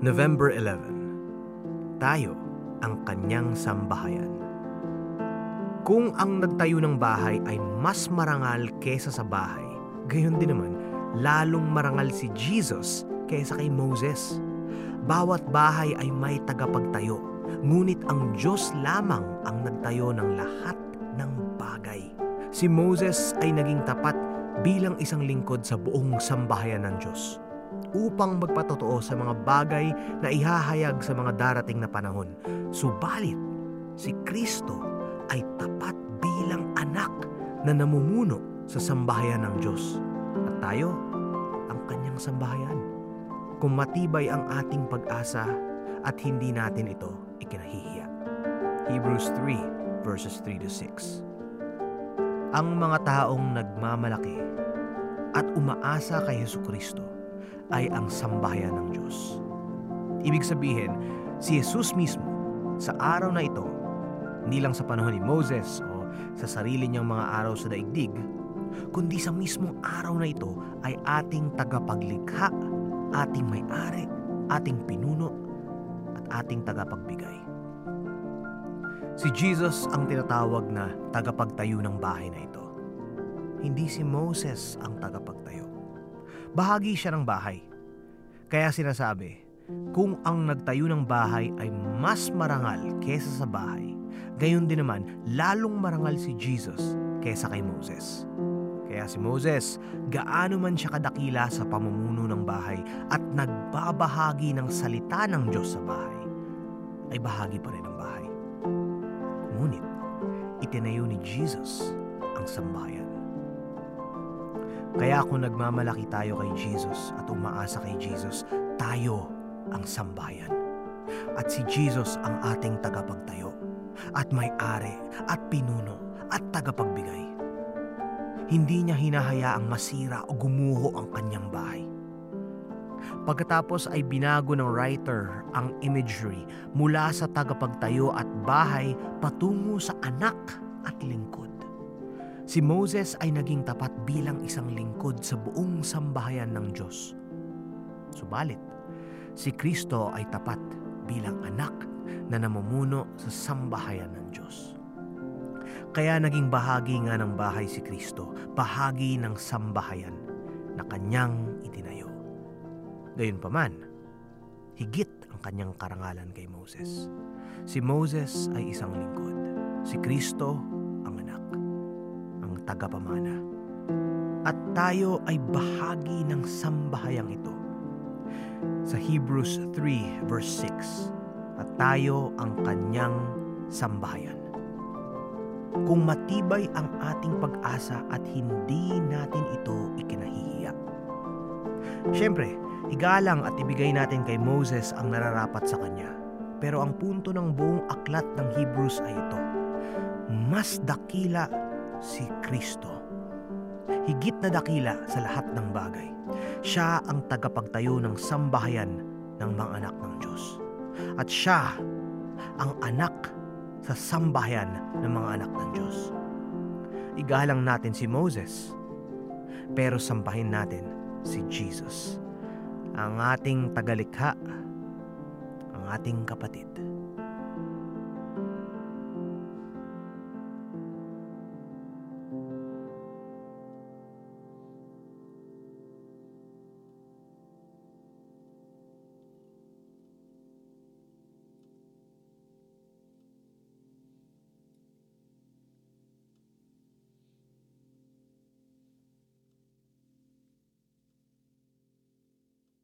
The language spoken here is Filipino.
November 11 Tayo ang kanyang sambahayan. Kung ang nagtayo ng bahay ay mas marangal kesa sa bahay, gayon din naman, lalong marangal si Jesus kesa kay Moses. Bawat bahay ay may tagapagtayo, ngunit ang Diyos lamang ang nagtayo ng lahat ng bagay. Si Moses ay naging tapat bilang isang lingkod sa buong sambahayan ng Diyos upang magpatotoo sa mga bagay na ihahayag sa mga darating na panahon. Subalit, si Kristo ay tapat bilang anak na namumuno sa sambahayan ng Diyos. At tayo, ang kanyang sambahayan. Kung matibay ang ating pag-asa at hindi natin ito ikinahihiya. Hebrews 3 verses 3 to 6 Ang mga taong nagmamalaki at umaasa kay Heso Kristo ay ang sambahayan ng Diyos. Ibig sabihin, si Jesus mismo sa araw na ito, hindi lang sa panahon ni Moses o sa sarili niyang mga araw sa daigdig, kundi sa mismong araw na ito ay ating tagapaglikha, ating may-ari, ating pinuno, at ating tagapagbigay. Si Jesus ang tinatawag na tagapagtayo ng bahay na ito. Hindi si Moses ang tagapagtayo bahagi siya ng bahay. Kaya sinasabi, kung ang nagtayo ng bahay ay mas marangal kesa sa bahay, gayon din naman lalong marangal si Jesus kesa kay Moses. Kaya si Moses, gaano man siya kadakila sa pamumuno ng bahay at nagbabahagi ng salita ng Diyos sa bahay, ay bahagi pa rin ng bahay. Ngunit, itinayo ni Jesus ang sambahayan. Kaya kung nagmamalaki tayo kay Jesus at umaasa kay Jesus, tayo ang sambayan. At si Jesus ang ating tagapagtayo at may-ari at pinuno at tagapagbigay. Hindi niya hinahayaang masira o gumuho ang kanyang bahay. Pagkatapos ay binago ng writer ang imagery mula sa tagapagtayo at bahay patungo sa anak at lingkod. Si Moses ay naging tapat bilang isang lingkod sa buong sambahayan ng Diyos. Subalit, si Kristo ay tapat bilang anak na namumuno sa sambahayan ng Diyos. Kaya naging bahagi nga ng bahay si Kristo, bahagi ng sambahayan na kanyang. Gayunpaman, higit ang kanyang karangalan kay Moses. Si Moses ay isang lingkod. Si Kristo tagapamana. At tayo ay bahagi ng sambahayang ito. Sa Hebrews 3 verse 6, at tayo ang kanyang sambahayan. Kung matibay ang ating pag-asa at hindi natin ito ikinahihiya. Siyempre, igalang at ibigay natin kay Moses ang nararapat sa kanya. Pero ang punto ng buong aklat ng Hebrews ay ito. Mas dakila si Kristo. Higit na dakila sa lahat ng bagay. Siya ang tagapagtayo ng sambahayan ng mga anak ng Diyos. At siya ang anak sa sambahayan ng mga anak ng Diyos. Igalang natin si Moses, pero sambahin natin si Jesus, ang ating tagalikha, ang ating kapatid.